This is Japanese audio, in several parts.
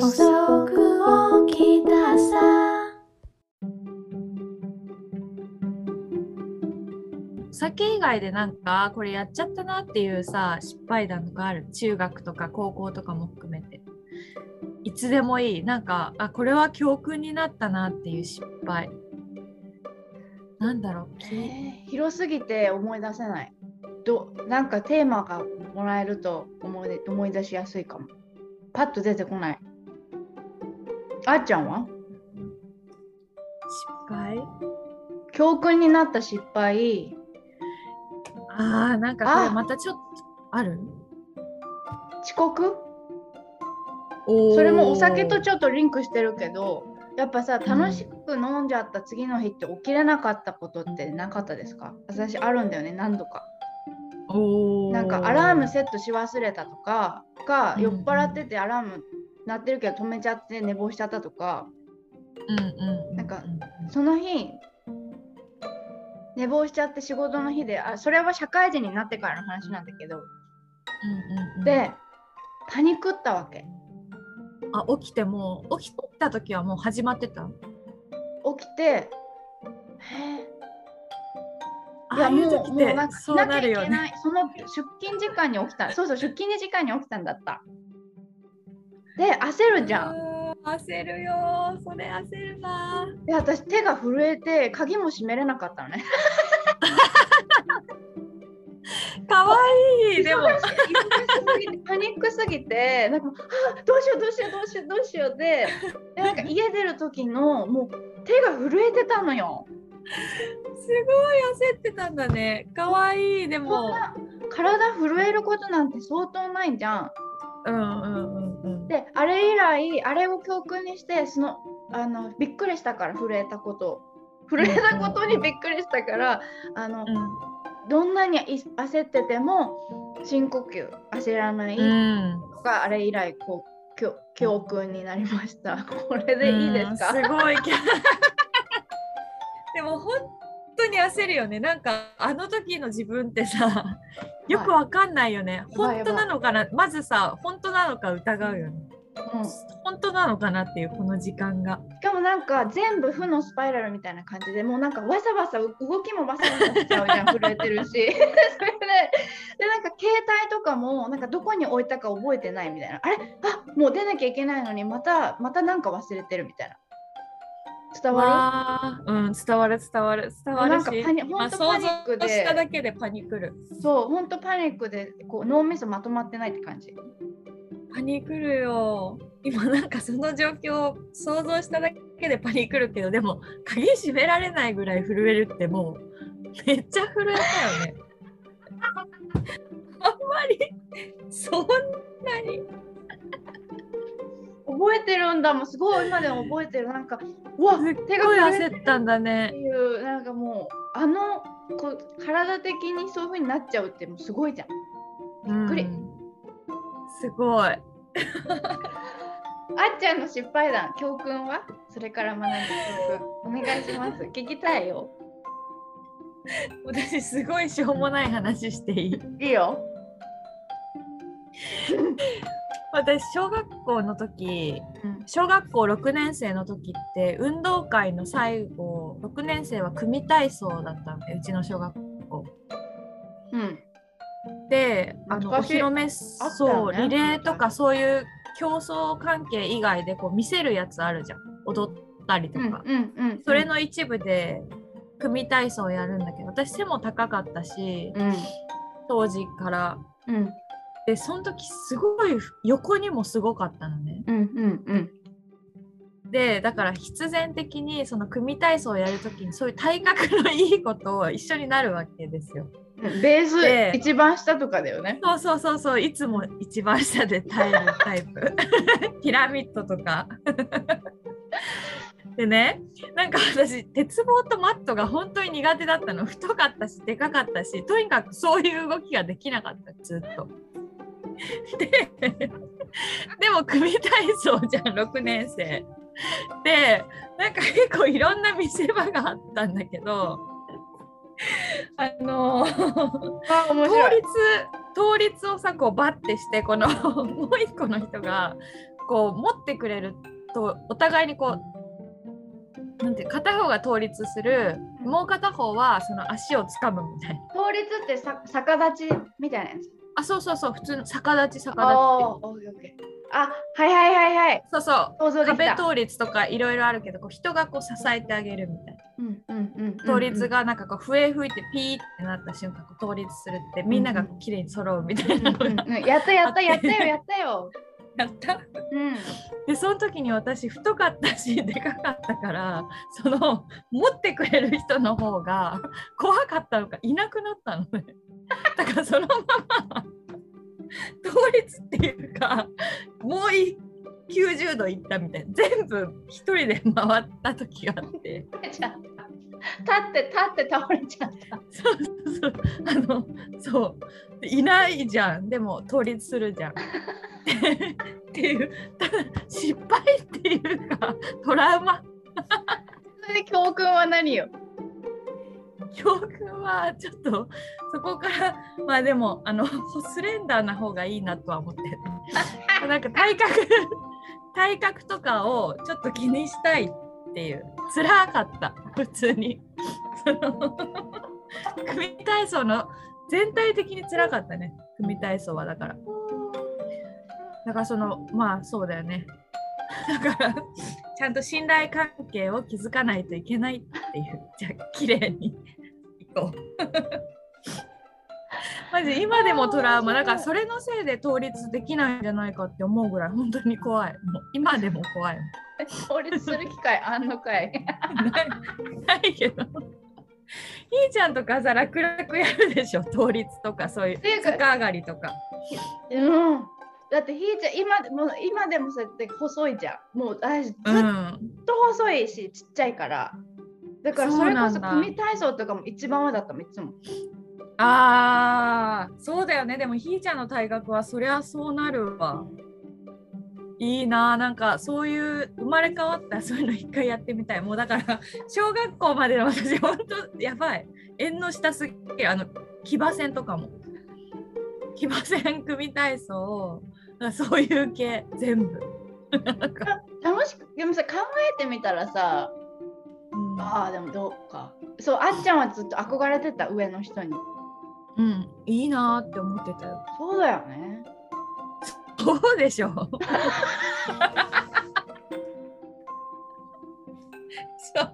遅く起きたさ。酒以外でなんかこれやっちゃったなっていうさ失敗談とかある？中学とか高校とかも含めて。いつでもいい。なんかあこれは教訓になったなっていう失敗。なんだろう、えー広すぎて思い出せない。どなんかテーマがもらえると思い思い出しやすいかも。パッと出てこないあっちゃんは？失敗？教訓になった失敗。あーなんかこれあ。またちょっとある？遅刻？それもお酒とちょっとリンクしてるけどやっぱさ楽しく飲んじゃった次の日って起きれなかったことってなかったですか？私あるんだよね何度か。なんかアラームセットし忘れたとかかうん酔っ払っててアラーム鳴ってるけど止めちゃって寝坊しちゃったとかうんうんうなんかうその日寝坊しちゃって仕事の日であそれは社会人になってからの話なんだけどうんうんうん。でパニックったわけ。あ起きてもう起きた時はもう始まってた？起きてへえいやもうもうなんかそうなるよね。その出勤時間に起きた。そうそう出勤時間に起きたんだったで焦るじゃん。焦るよ。ーそれ焦るな。ーで私手が震えて鍵も閉めれなかったのね。かわいい。でも。パニックすぎてなんかあどうしようどうしようどうしようどうしよう。ででなんか家出る時のもう手が震えてたのよ。すごい焦ってたんだね。かわいい。でも。な体震えることなんて相当ないじゃんうんうんであれ以来あれを教訓にしてそのあのびっくりしたから震えたこと震えたことにびっくりしたからあのどんなにい焦ってても深呼吸焦らないうん、うんとか、あれ以来こう教教訓になりました。これでいいですか？うんすごい。でも本当に焦るよね。なんかあの時の自分ってさよくわかんないよね、やばい本当なのかな？まずさ本当なのか疑うよね。うん、し本当なのかなっていうこの時間が。かもなんか全部負のスパイラルみたいな感じでもうなんかわさわさ動きもわさわさしちゃうじゃん震えてるし。それででなんか携帯とかもなんかどこに置いたか覚えてないみたいな。あれあもう出なきゃいけないのにまたまたなんか忘れてるみたいな。伝わわーうん伝わる伝わる伝わるしなんかパニまあほんとパニックで。しただけでパニクる。るそうほんとパニックでこう脳みそまとまってないって感じパニクるよ。今なんかその状況を想像しただけでパニクるけどでも鍵閉められないぐらい震えるってもうめっちゃ震えたよね。あんまりそんなに。覚えてるんだ。もんすごい今でも覚えてる。なんかうわ手が焦ったんだってねいうなんかもうあのこう体的にそういう風になっちゃうってもうすごいじゃん。びっくりすごい。あっちゃんの失敗談教訓は？それから学んだ教訓。お願いします。聞きたいよ。私すごいしょうもない話していい？いいよ。私小学校の時うん。小学校6年生の時って運動会の最後6年生は組体操だったんでうちの小学校。うんであのお披露目そう、ね。リレーとかそういう競争関係以外でこう見せるやつあるじゃん。踊ったりとか、うんうんそれの一部で組体操をやるんだけど私背も高かったしうん。当時から。うん。でその時すごい横にもすごかったのね。うんうんうん。でだから必然的にその組体操をやる時にそういう体格のいいことを一緒になるわけですよ。うんベーでス一番下とかだよね。そうそうそうそういつも一番下で耐えるタイプ ピラミッドとか でねなんか私鉄棒とマットが本当に苦手だったの太かったしでかかったしとにかくそういう動きができなかったずっと。で でも組体操じゃん6年生。でなんか結構いろんな見せ場があったんだけどあのあ面倒白倒立をさこうバッてしてこの もう一個の人がこう持ってくれるとお互いにこうなんて片方が倒立するもう片方はその足をつかむみたいな。倒立ってさ逆立ちみたいなやつ？あそうそうそう普通の逆立ち逆立ち。あはいはいはいはい。そうそう。壁た。倒立とかいろいろあるけどこう人がこう支えてあげるみたいな倒立がなんかこう笛吹いてピーってなった瞬間こう倒立するってみんなが綺麗に揃うみたいなのがうんうんやったやったやったよやったよ。やったうん。でその時に私太かったしでかかったからその持ってくれる人の方が怖かったのかいなくなったのねだからそのまま倒立っていうかもうい90度いったみたいな。全部一人で回った時があって。立って立って倒れちゃった。そうそうそう。あのそう。でいないじゃん。でも倒立するじゃん。っていう。ただ失敗っていうかトラウマ。それで教訓は何よ？教訓はちょっとそこからまあでもあのスレンダーな方がいいなとは思って。る なんか体格体格とかをちょっと気にしたいっていう。辛かった。普通に。その 組体操の全体的に辛かったね。組体操はだから。だからそのまあそうだよね。だからちゃんと信頼関係を築かないといけないっていう。じゃあ綺麗にいこう。マジ今でもトラウマ。だからそれのせいで倒立できないんじゃないかって思うぐらい本当に怖い。もう今でも怖い。倒立する機会あんのかい？ない。ないけど。ひーちゃんとかさ楽々やるでしょ？倒立とかそういう逆上がりとか。うん。だってひーちゃん今でも今でもそうやって細いじゃん。もう私ずっうん。と細いしちっちゃいから。だからそれこそ組体操とかも一番上だったもんいつもあーそうだよね。でもひーちゃんの体格はそりゃそうなるわ。いいなあなんかそういう生まれ変わったらそういうの一回やってみたい。もうだから小学校までの私本当やばい。縁の下すぎる。あの騎馬戦とかも。騎馬戦組体操そういう系。全部。楽しくでもさ考えてみたらさうん。ああでもどうか。そうあっちゃんはずっと憧れてた上の人にうん、いいなあって思ってたよ。そうだよね。そうでしょ。そう。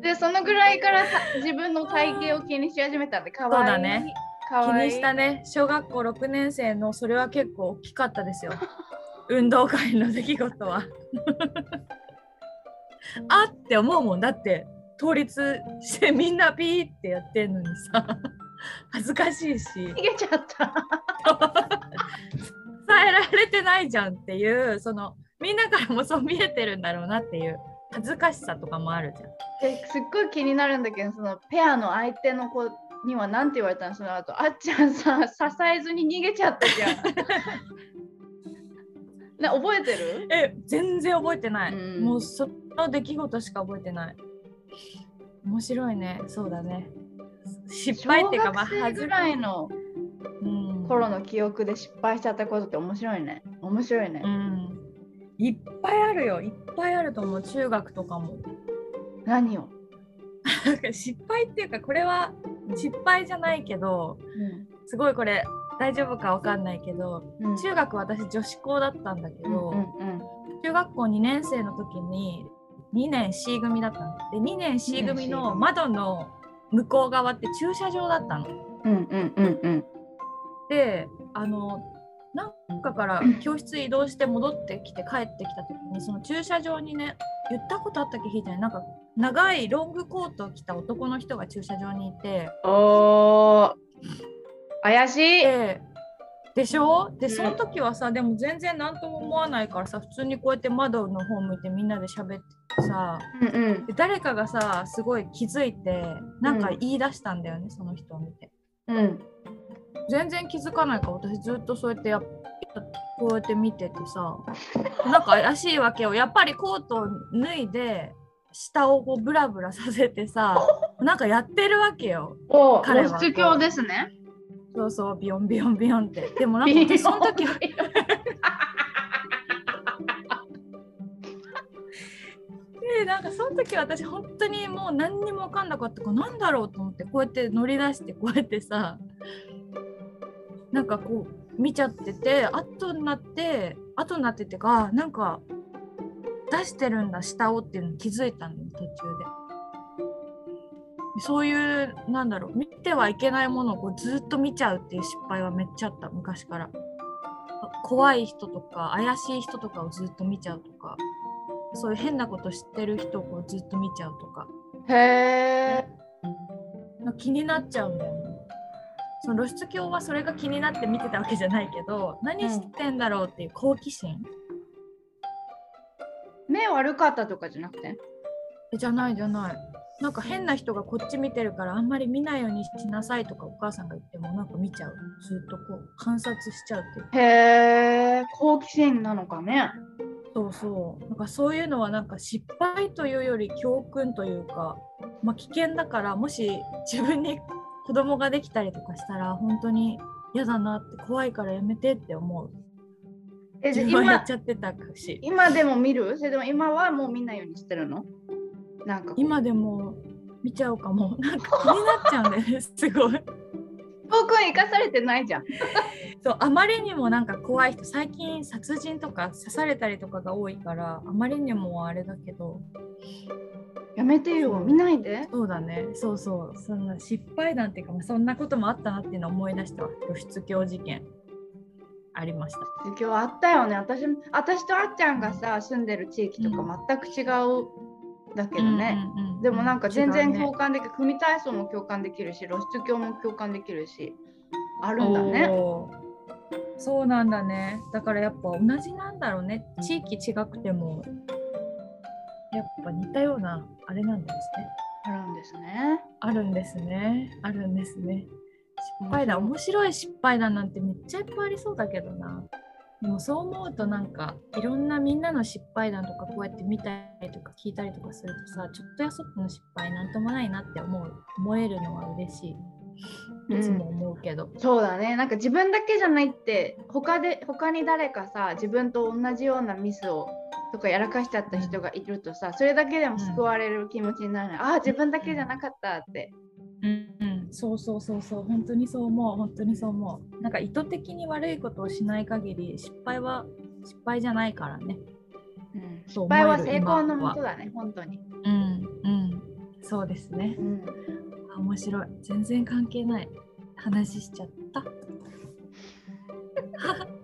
でそのぐらいからさ自分の体型を気にし始めたんでかわいいそうだね気にしたね。小学校6年生のそれは結構大きかったですよ。運動会の出来事は。あって思うもん。だって倒立してみんなピーってやってんのにさ 恥ずかしいし。逃げちゃった。伝えられてないじゃんっていうそのみんなからもそう見えてるんだろうなっていう恥ずかしさとかもあるじゃん。ですっごい気になるんだけどそのペアの相手の子には何て言われたの？その後あっちゃんさ支えずに逃げちゃったじゃん。ね覚えてる？え全然覚えてない、うん。もうその出来事しか覚えてない。面白いね。そうだね失敗っていうかまあ小学生ぐらいのうん。頃の記憶で失敗しちゃったことって面白いね。面白いね、うん。いっぱいあるよ。いっぱいあると思う。中学とかも。何を、失敗っていうかこれは失敗じゃないけどすごいこれ大丈夫かわかんないけどうん。中学私女子校だったんだけど、うんうん中学校2年生の時に2年 C 組だったの。で2年 C 組の組。窓の向こう側って駐車場だったの。うんうんうんうん。であのなんかから教室移動して戻ってきて帰ってきた時にその駐車場にね言ったことあったっけひーちゃんに。なんか長いロングコートを着た男の人が駐車場にいて。おー。怪しい、ででしょ？でうん。その時はさでも全然何とも思わないからさ普通にこうやって窓の方向いてみんなで喋ってさうんうん。で誰かがさすごい気づいてなんか言い出したんだよね、その人を見て。うん。全然気づかないから私ずっとそうやってやっこうやって見ててさなんか怪しいわけよ。やっぱりコートを脱いで下をこうブラブラさせてさなんかやってるわけよお彼は。露出狂ですねそうそうビヨンビヨンビヨンって。でもなんかその時は。でなんかその時私本当にもう何にも分かんなかったから何だろうと思ってこうやって乗り出してこうやってさなんかこう見ちゃってて後になって後になっててかなんか出してるんだ下をっていうの気づいたの途中で。そういうなんだろう見てはいけないものをこうずっと見ちゃうっていう失敗はめっちゃあった昔から。怖い人とか怪しい人とかをずっと見ちゃうとかそういう変なこと知ってる人をこうずっと見ちゃうとかへえ。気になっちゃうんだよね。その露出狂はそれが気になって見てたわけじゃないけど何知ってんだろうっていう好奇心、目悪かったとかじゃなくて？えじゃないじゃない。なんか変な人がこっち見てるからあんまり見ないようにしなさいとかお母さんが言ってもなんか見ちゃう。ずっとこう観察しちゃうっていう。へえ。好奇心なのかね。そうそう。なんかそういうのはなんか失敗というより教訓というか、まあ、危険だからもし自分に子供ができたりとかしたら本当に嫌だなって怖いからやめてって思う。えじゃあ今やっちゃってたし。今でも見る？それでも今はもう見ないようにしてるの？なんか今でも見ちゃうかも。なんか気になっちゃうんだよね。すごい。教訓生かされてないじゃん。そうあまりにもなんか怖い人最近殺人とか刺されたりとかが多いからあまりにもあれだけどやめてよ、見ないで。そうだねそうそうそんな失敗談っていうか、まあ、そんなこともあったなっていうのを思い出したわ露出狂事件ありました今日あったよね。私も私とあっちゃんがさ住んでる地域とか全く違うだけどね。うんうんうんでもなんか全然共感できる、組体操も共感できるし露出狂も共感できるしあるんだね。そうなんだねだからやっぱ同じなんだろうね地域違くてもやっぱ似たようなあれなんですねあるんですね。あるんですね。あるんですね。失敗談、面白い失敗談なんてめっちゃいっぱいありそうだけどな。でもそう思うとなんかいろんなみんなの失敗談とかこうやって見たりとか聞いたりとかするとさちょっとやそっとの失敗なんともないなって思う思えるのは嬉しい。いつも思うけど、そうだね。なんか自分だけじゃないって他で他に誰かさ自分と同じようなミスをとかやらかしちゃった人がいるとさそれだけでも救われる気持ちになる、ああ自分だけじゃなかったって。うんうん、そうそうそうそう本当にそう思う本当にそう思う。なんか意図的に悪いことをしない限り失敗は失敗じゃないからね、うん、失敗は成功のもとだね本当に。うんうん。そうですね、うん、面白い。全然関係ない。話しちゃった。